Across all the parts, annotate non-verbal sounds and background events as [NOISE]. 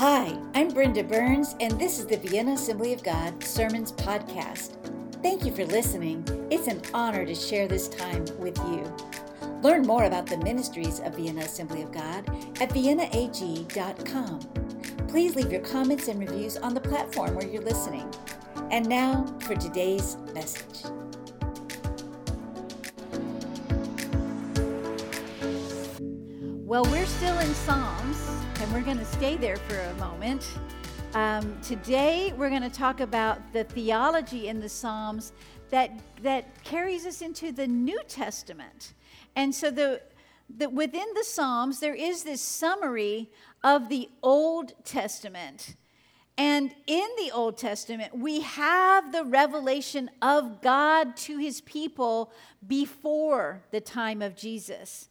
Hi, I'm Brenda Burns, and this is the Vienna Assembly of God Sermons Podcast. Thank you for listening. It's an honor to share this time with you. Learn more about the ministries of Vienna Assembly of God at viennaag.com. Please leave your comments and reviews on the platform where you're listening. And now for today's message. Well, we're still in Psalms, and we're going to stay there for a moment. Um, today, we're going to talk about the theology in the Psalms that that carries us into the New Testament. And so, the, the within the Psalms, there is this summary of the Old Testament. And in the Old Testament, we have the revelation of God to his people before the time of Jesus.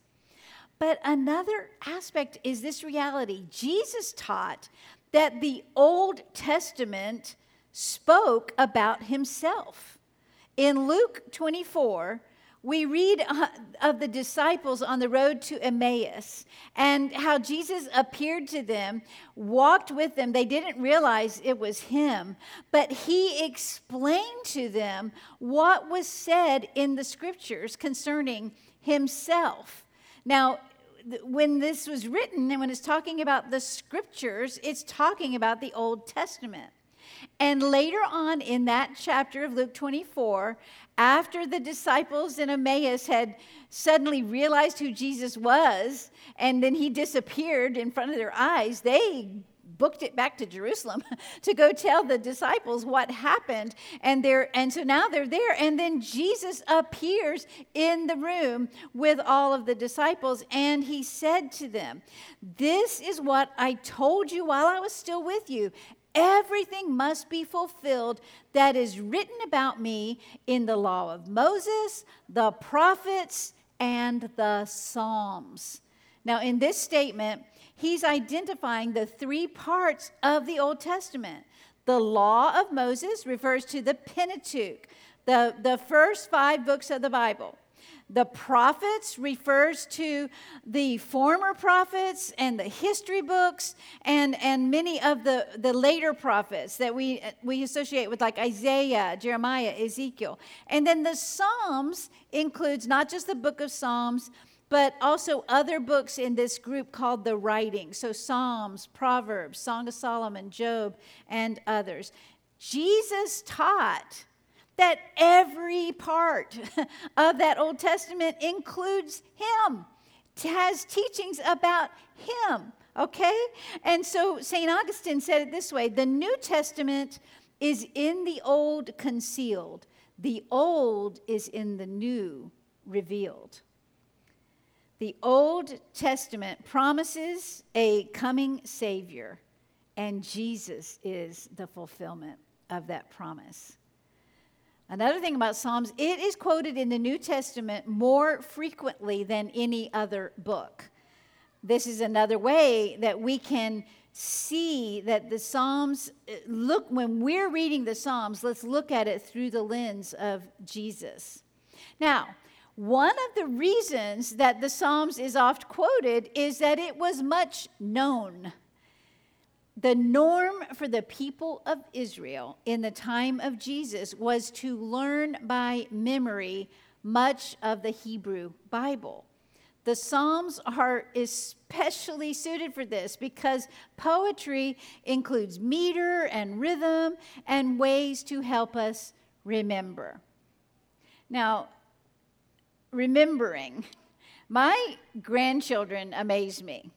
But another aspect is this reality Jesus taught that the Old Testament spoke about himself. In Luke 24, we read uh, of the disciples on the road to Emmaus and how Jesus appeared to them, walked with them. They didn't realize it was him, but he explained to them what was said in the scriptures concerning himself. Now, when this was written and when it's talking about the scriptures, it's talking about the Old Testament. And later on in that chapter of Luke 24, after the disciples in Emmaus had suddenly realized who Jesus was, and then he disappeared in front of their eyes, they booked it back to Jerusalem [LAUGHS] to go tell the disciples what happened. And they're and so now they're there. And then Jesus appears in the room with all of the disciples, and he said to them, This is what I told you while I was still with you. Everything must be fulfilled that is written about me in the law of Moses, the prophets, and the Psalms. Now, in this statement, he's identifying the three parts of the Old Testament. The law of Moses refers to the Pentateuch, the, the first five books of the Bible. The prophets refers to the former prophets and the history books and, and many of the, the later prophets that we, we associate with like Isaiah, Jeremiah, Ezekiel. And then the Psalms includes not just the book of Psalms, but also other books in this group called the writing. So Psalms, Proverbs, Song of Solomon, Job, and others. Jesus taught that every part [LAUGHS] of that Old Testament includes him, has teachings about him, okay? And so St. Augustine said it this way the New Testament is in the Old concealed, the Old is in the New revealed. The Old Testament promises a coming Savior, and Jesus is the fulfillment of that promise. Another thing about Psalms, it is quoted in the New Testament more frequently than any other book. This is another way that we can see that the Psalms eh, look, when we're reading the Psalms, let's look at it through the lens of Jesus. Now, one of the reasons that the Psalms is oft quoted is that it was much known. The norm for the people of Israel in the time of Jesus was to learn by memory much of the Hebrew Bible. The Psalms are especially suited for this because poetry includes meter and rhythm and ways to help us remember. Now, remembering. My grandchildren amaze me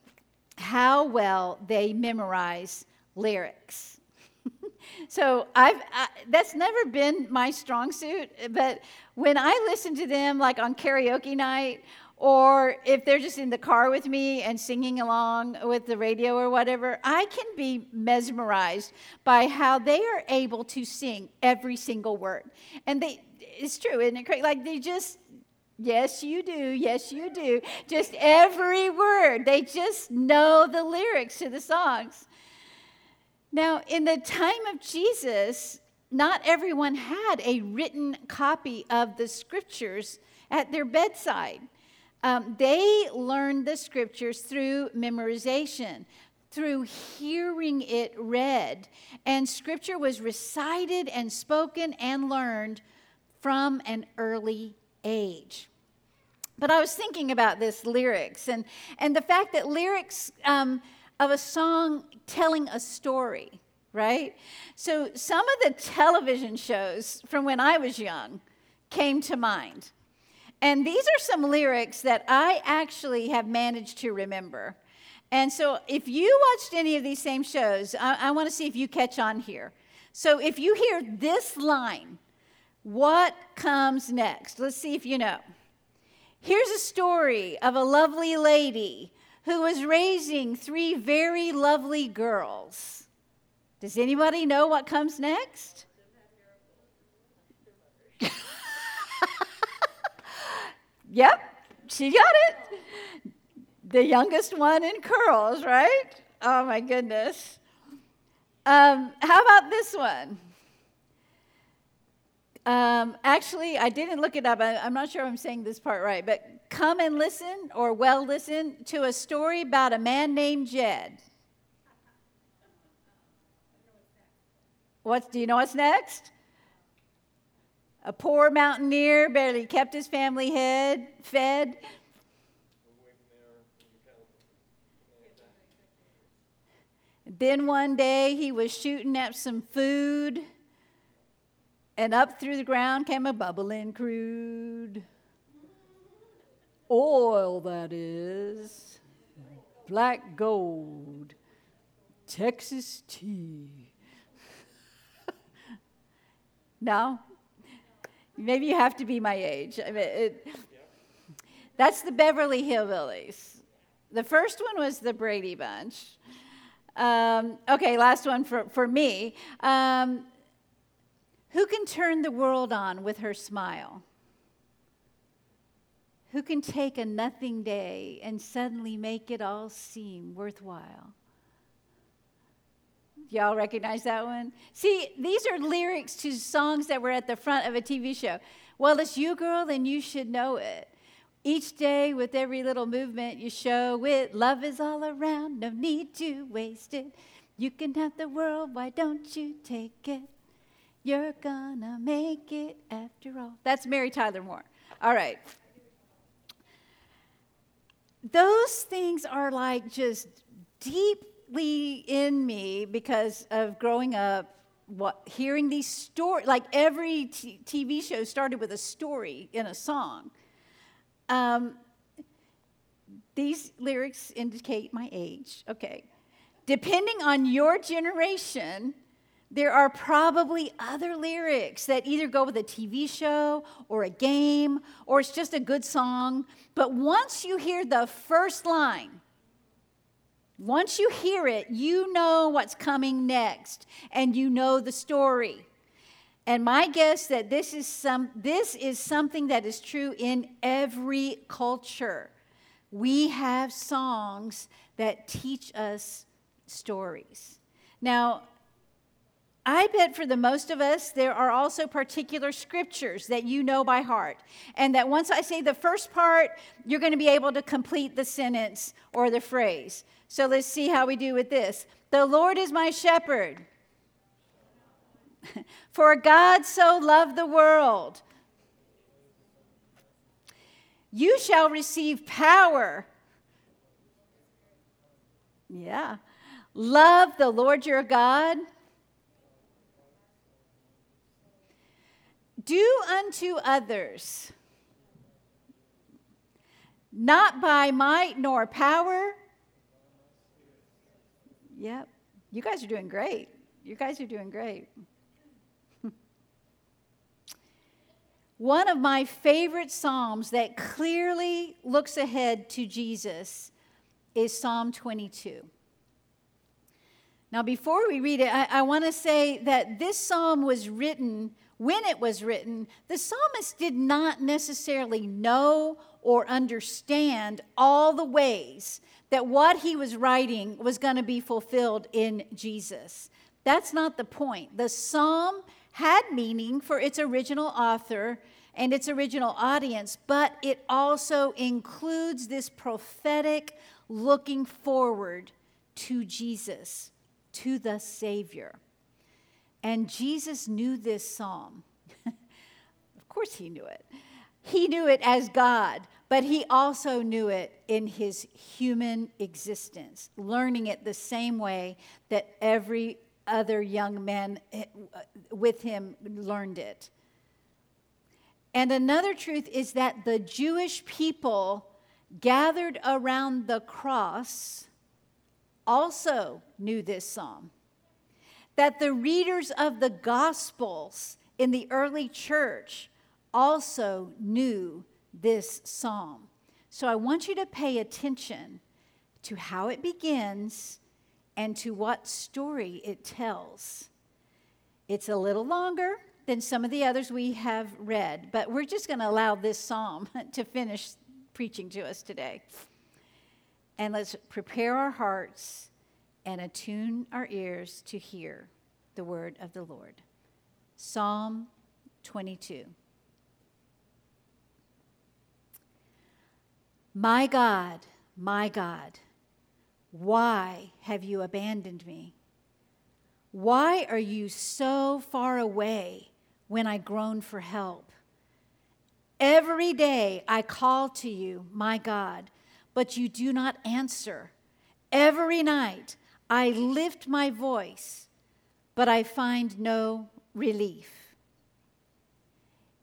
how well they memorize lyrics. [LAUGHS] so I've I, that's never been my strong suit, but when I listen to them like on karaoke night or if they're just in the car with me and singing along with the radio or whatever, I can be mesmerized by how they are able to sing every single word. And they it's true, isn't it? Like they just Yes, you do. Yes, you do. Just every word. They just know the lyrics to the songs. Now, in the time of Jesus, not everyone had a written copy of the scriptures at their bedside. Um, they learned the scriptures through memorization. through hearing it read. And scripture was recited and spoken and learned from an early age. But I was thinking about this lyrics and, and the fact that lyrics um, of a song telling a story, right? So some of the television shows from when I was young came to mind. And these are some lyrics that I actually have managed to remember. And so, if you watched any of these same shows, I, I want to see if you catch on here. So, if you hear this line, what comes next? Let's see if you know. Here's a story of a lovely lady who was raising three very lovely girls. Does anybody know what comes next? [LAUGHS] yep, she got it the youngest one in curls, right? Oh my goodness. Um, how about this one? Um, actually, I didn't look it up. I, I'm not sure I'm saying this part right, but come and listen or well listen to a story about a man named Jed. What do you know what's next? A poor mountaineer barely kept his family head fed. Then one day he was shooting at some food, and up through the ground came a bubbling crude. Oil, that is. Black gold. Texas tea. [LAUGHS] no? Maybe you have to be my age. I mean, it, that's the Beverly Hillbillies. The first one was the Brady Bunch. Um, okay, last one for, for me. Um, who can turn the world on with her smile? Who can take a nothing day and suddenly make it all seem worthwhile? Y'all recognize that one? See, these are lyrics to songs that were at the front of a TV show. Well, it's you, girl, then you should know it. Each day, with every little movement you show it, love is all around, no need to waste it. You can have the world, why don't you take it? You're gonna make it after all. That's Mary Tyler Moore. All right. Those things are like just deeply in me because of growing up, what, hearing these stories. Like every t- TV show started with a story in a song. Um, these lyrics indicate my age. Okay. Depending on your generation, there are probably other lyrics that either go with a TV show or a game or it's just a good song. But once you hear the first line, once you hear it, you know what's coming next and you know the story. And my guess that this is some this is something that is true in every culture. We have songs that teach us stories. Now, I bet for the most of us, there are also particular scriptures that you know by heart. And that once I say the first part, you're going to be able to complete the sentence or the phrase. So let's see how we do with this. The Lord is my shepherd. [LAUGHS] For God so loved the world. You shall receive power. Yeah. Love the Lord your God. Do unto others, not by might nor power. Yep. You guys are doing great. You guys are doing great. [LAUGHS] One of my favorite Psalms that clearly looks ahead to Jesus is Psalm 22. Now, before we read it, I, I want to say that this psalm was written, when it was written, the psalmist did not necessarily know or understand all the ways that what he was writing was going to be fulfilled in Jesus. That's not the point. The psalm had meaning for its original author and its original audience, but it also includes this prophetic looking forward to Jesus, to the Savior. And Jesus knew this psalm. [LAUGHS] of course, he knew it. He knew it as God, but he also knew it in his human existence, learning it the same way that every other young man eh, with him learned it. And another truth is that the Jewish people gathered around the cross also knew this psalm. That the readers of the Gospels in the early church also knew this psalm. So I want you to pay attention to how it begins and to what story it tells. It's a little longer than some of the others we have read, but we're just going to allow this psalm [LAUGHS] to finish preaching to us today. And let's prepare our hearts and attune our ears to hear the word of the Lord. Psalm 22. My God, my God, why have you abandoned me? Why are you so far away when I groan for help? Every day I call to you, my God, but you do not answer. Every night I lift my voice, but I find no relief.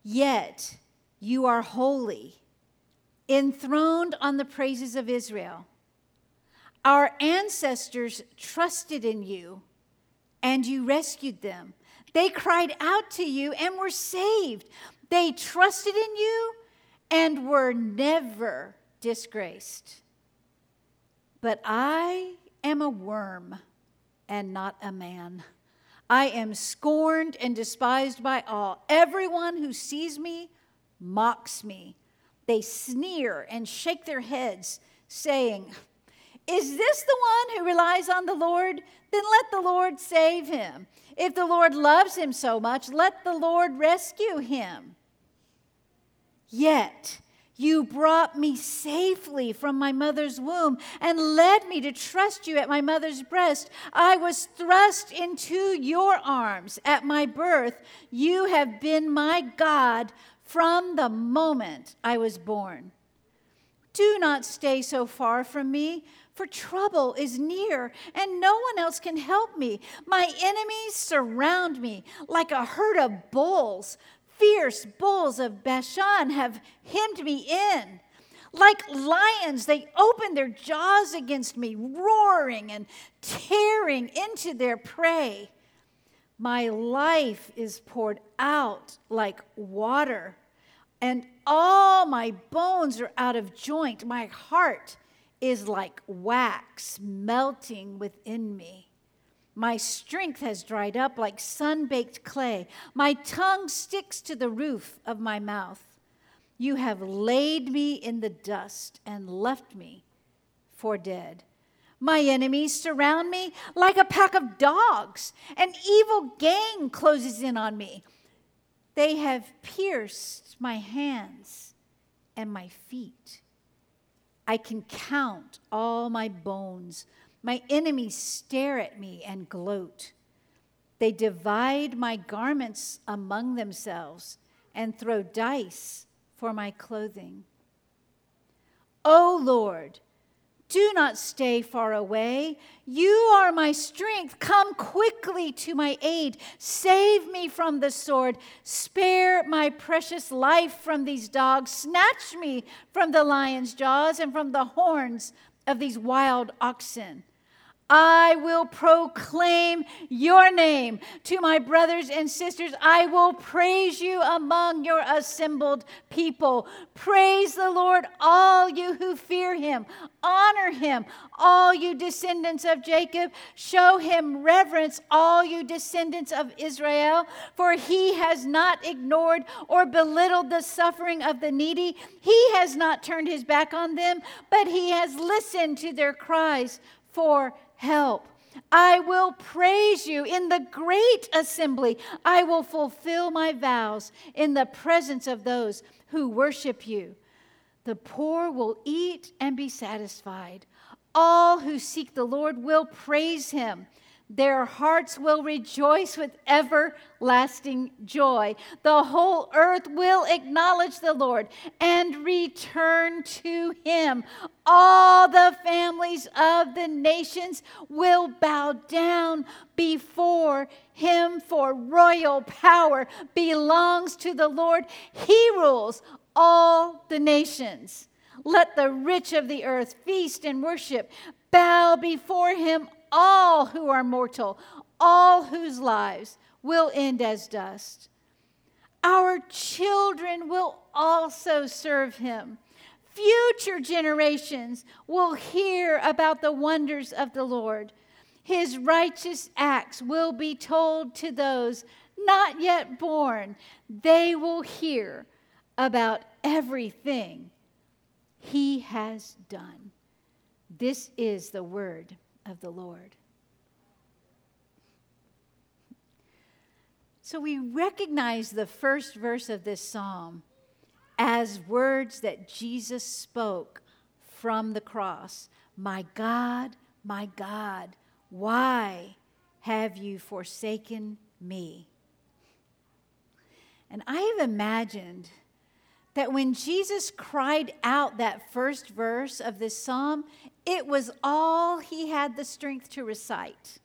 Yet you are holy, enthroned on the praises of Israel. Our ancestors trusted in you, and you rescued them. They cried out to you and were saved. They trusted in you and were never disgraced. But I am a worm and not a man. I am scorned and despised by all. Everyone who sees me mocks me. They sneer and shake their heads, saying, Is this the one who relies on the Lord? Then let the Lord save him. If the Lord loves him so much, let the Lord rescue him. Yet you brought me safely from my mother's womb and led me to trust you at my mother's breast. I was thrust into your arms at my birth. You have been my God from the moment I was born. Do not stay so far from me, for trouble is near, and no one else can help me. My enemies surround me like a herd of bulls fierce bulls of Bashan have hemmed me in. Like lions, they open their jaws against me, roaring and tearing into their prey. My life is poured out like water, and all my bones are out of joint. My heart is like wax melting within me. My strength has dried up like sun baked clay. My tongue sticks to the roof of my mouth. You have laid me in the dust and left me for dead. My enemies surround me like a pack of dogs. An evil gang closes in on me. They have pierced my hands and my feet. I can count all my bones. My enemies stare at me and gloat. They divide my garments among themselves and throw dice for my clothing. O oh Lord, do not stay far away. You are my strength. Come quickly to my aid. Save me from the sword. Spare my precious life from these dogs. Snatch me from the lion's jaws and from the horns of these wild oxen. I will proclaim your name to my brothers and sisters. I will praise you among your assembled people. Praise the Lord, all you who fear him. Honor him, all you descendants of Jacob. Show him reverence, all you descendants of Israel. For he has not ignored or belittled the suffering of the needy. He has not turned his back on them, but he has listened to their cries for help. I will praise you in the great assembly. I will fulfill my vows in the presence of those who worship you. The poor will eat and be satisfied. All who seek the Lord will praise him. Their hearts will rejoice with everlasting joy. The whole earth will acknowledge the Lord and return to him. All the families of the nations will bow down before him, for royal power belongs to the Lord. He rules all the nations. Let the rich of the earth feast and worship. Bow before him all who are mortal, all whose lives will end as dust. Our children will also serve him. Future generations will hear about the wonders of the Lord. His righteous acts will be told to those not yet born. They will hear about everything he has done. This is the word of the Lord. So we recognize the first verse of this psalm as words that Jesus spoke from the cross My God, my God, why have you forsaken me? And I have imagined that when Jesus cried out that first verse of this psalm, it was all he had the strength to recite.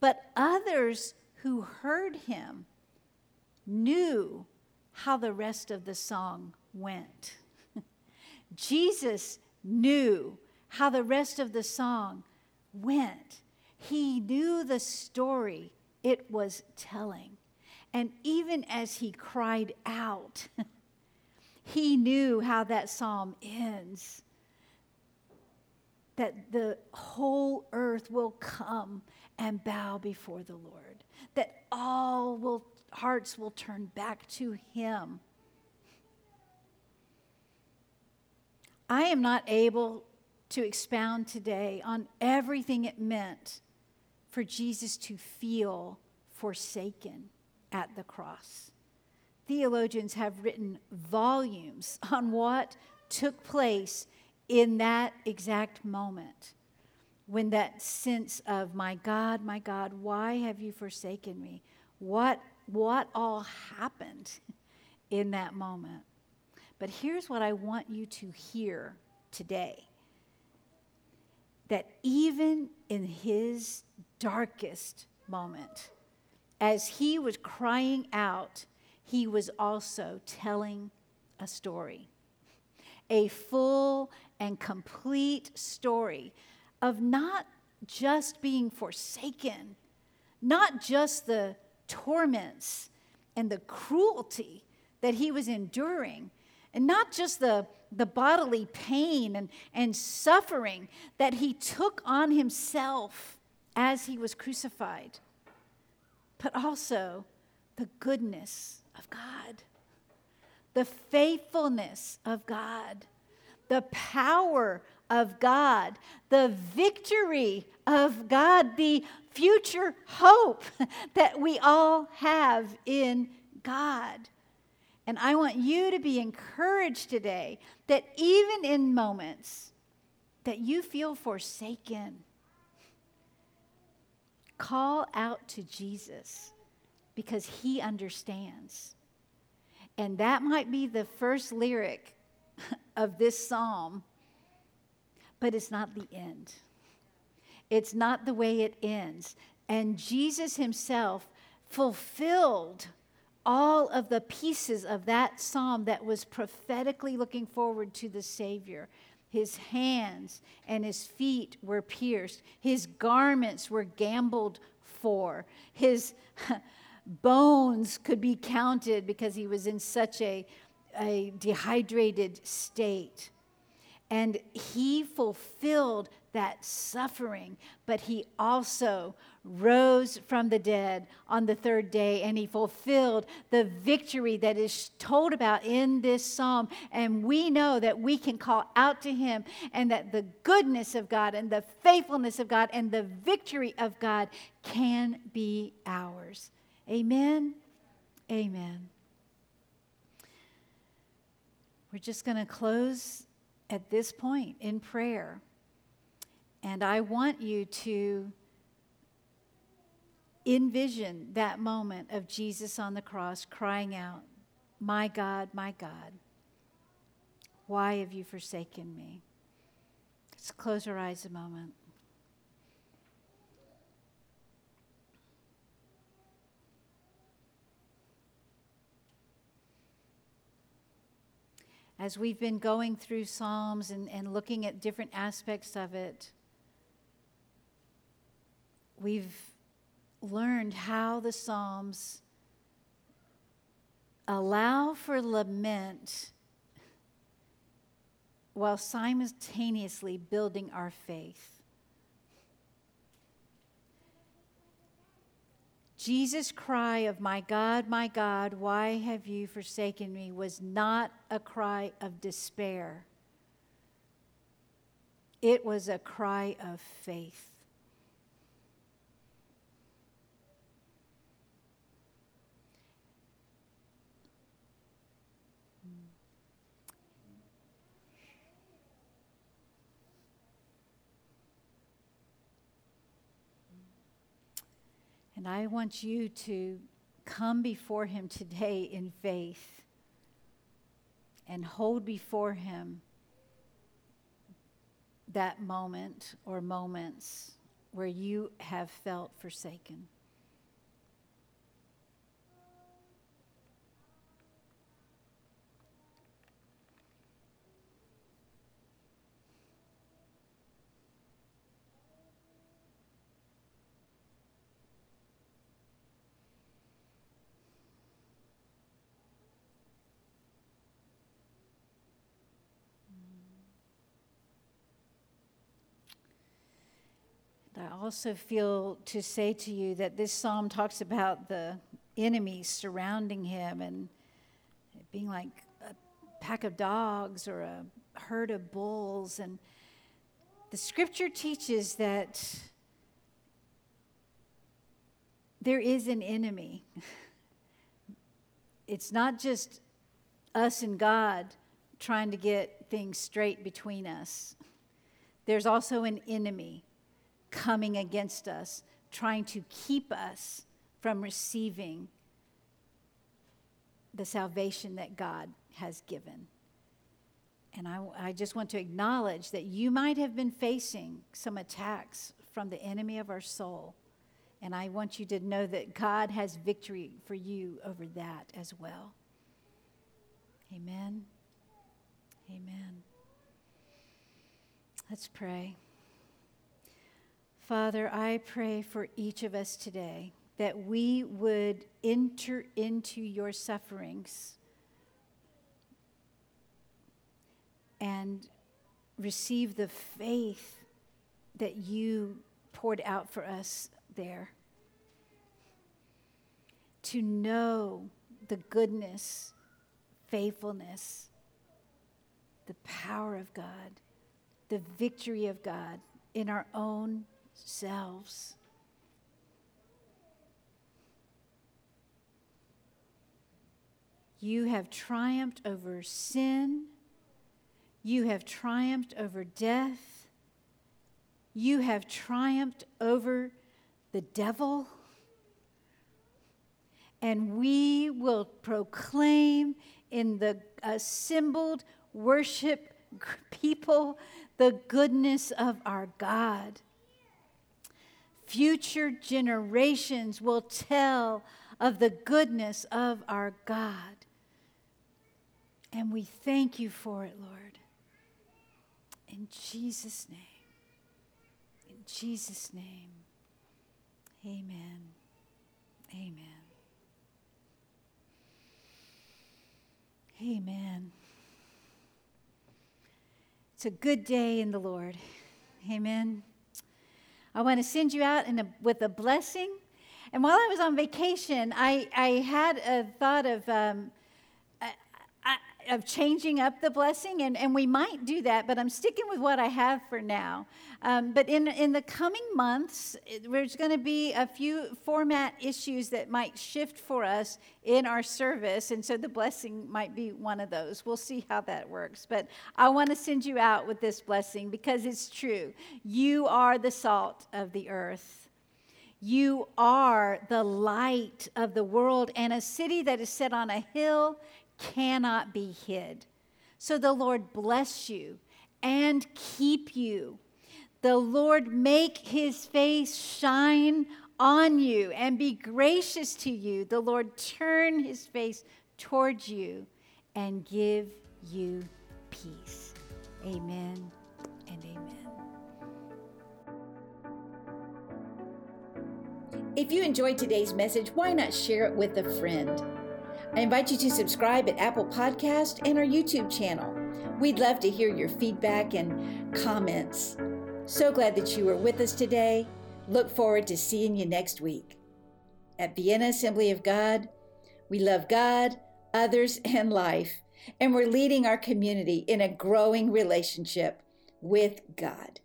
But others who heard him knew how the rest of the song went. [LAUGHS] Jesus knew how the rest of the song went. He knew the story it was telling. And even as he cried out, [LAUGHS] he knew how that psalm ends. That the whole earth will come and bow before the Lord, that all will, hearts will turn back to him. I am not able to expound today on everything it meant for Jesus to feel forsaken at the cross. Theologians have written volumes [LAUGHS] on what took place in that exact moment when that sense of, my God, my God, why have you forsaken me? What, what all happened [LAUGHS] in that moment? But here's what I want you to hear today that even in his darkest moment, as he was crying out, he was also telling a story. A full and complete story of not just being forsaken, not just the torments and the cruelty that he was enduring, and not just the, the bodily pain and, and suffering that he took on himself as he was crucified but also the goodness of God, the faithfulness of God, the power of God, the victory of God, the future hope [LAUGHS] that we all have in God. And I want you to be encouraged today that even in moments that you feel forsaken, Call out to Jesus because he understands. And that might be the first lyric [LAUGHS] of this psalm, but it's not the end. It's not the way it ends. And Jesus himself fulfilled all of the pieces of that psalm that was prophetically looking forward to the Savior. His hands and his feet were pierced. His garments were gambled for. His [LAUGHS] bones could be counted because he was in such a, a dehydrated state. And he fulfilled that suffering, but he also rose from the dead on the third day and he fulfilled the victory that is told about in this psalm. And we know that we can call out to him and that the goodness of God and the faithfulness of God and the victory of God can be ours. Amen. Amen. We're just going to close at this point in prayer. And I want you to envision that moment of Jesus on the cross crying out, My God, my God, why have you forsaken me? Let's close our eyes a moment. As we've been going through Psalms and, and looking at different aspects of it, we've learned how the Psalms allow for lament while simultaneously building our faith. Jesus' cry of, My God, my God, why have you forsaken me? was not a cry of despair, it was a cry of faith. And I want you to come before Him today in faith and hold before Him that moment or moments where you have felt forsaken. I also feel to say to you that this psalm talks about the enemies surrounding him and being like a pack of dogs or a herd of bulls. And the scripture teaches that there is an enemy. [LAUGHS] It's not just us and God trying to get things straight between us, there's also an enemy coming against us, trying to keep us from receiving the salvation that God has given. And I, I, just want to acknowledge that you might have been facing some attacks from the enemy of our soul. And I want you to know that God has victory for you over that as well. Amen. Amen. Let's pray. Father, I pray for each of us today that we would enter into your sufferings and receive the faith that you poured out for us there. To know the goodness, faithfulness, the power of God, the victory of God in our own selves. You have triumphed over sin. You have triumphed over death. You have triumphed over the devil. And we will proclaim in the assembled worship people the goodness of our God. Future generations will tell of the goodness of our God. And we thank you for it, Lord. In Jesus' name. In Jesus' name. Amen. Amen. Amen. It's a good day in the Lord. Amen. I want to send you out a, with a blessing. And while I was on vacation, I, I had a thought of um, of changing up the blessing, and, and we might do that, but I'm sticking with what I have for now. Um, but in, in the coming months, there's going to be a few format issues that might shift for us in our service, and so the blessing might be one of those. We'll see how that works. But I want to send you out with this blessing because it's true. You are the salt of the earth. You are the light of the world, and a city that is set on a hill cannot be hid. So the Lord bless you and keep you. The Lord make his face shine on you and be gracious to you. The Lord turn his face towards you and give you peace. Amen and amen. If you enjoyed today's message, why not share it with a friend? I invite you to subscribe at Apple Podcast and our YouTube channel. We'd love to hear your feedback and comments. So glad that you were with us today. Look forward to seeing you next week. At Vienna Assembly of God, we love God, others, and life, and we're leading our community in a growing relationship with God.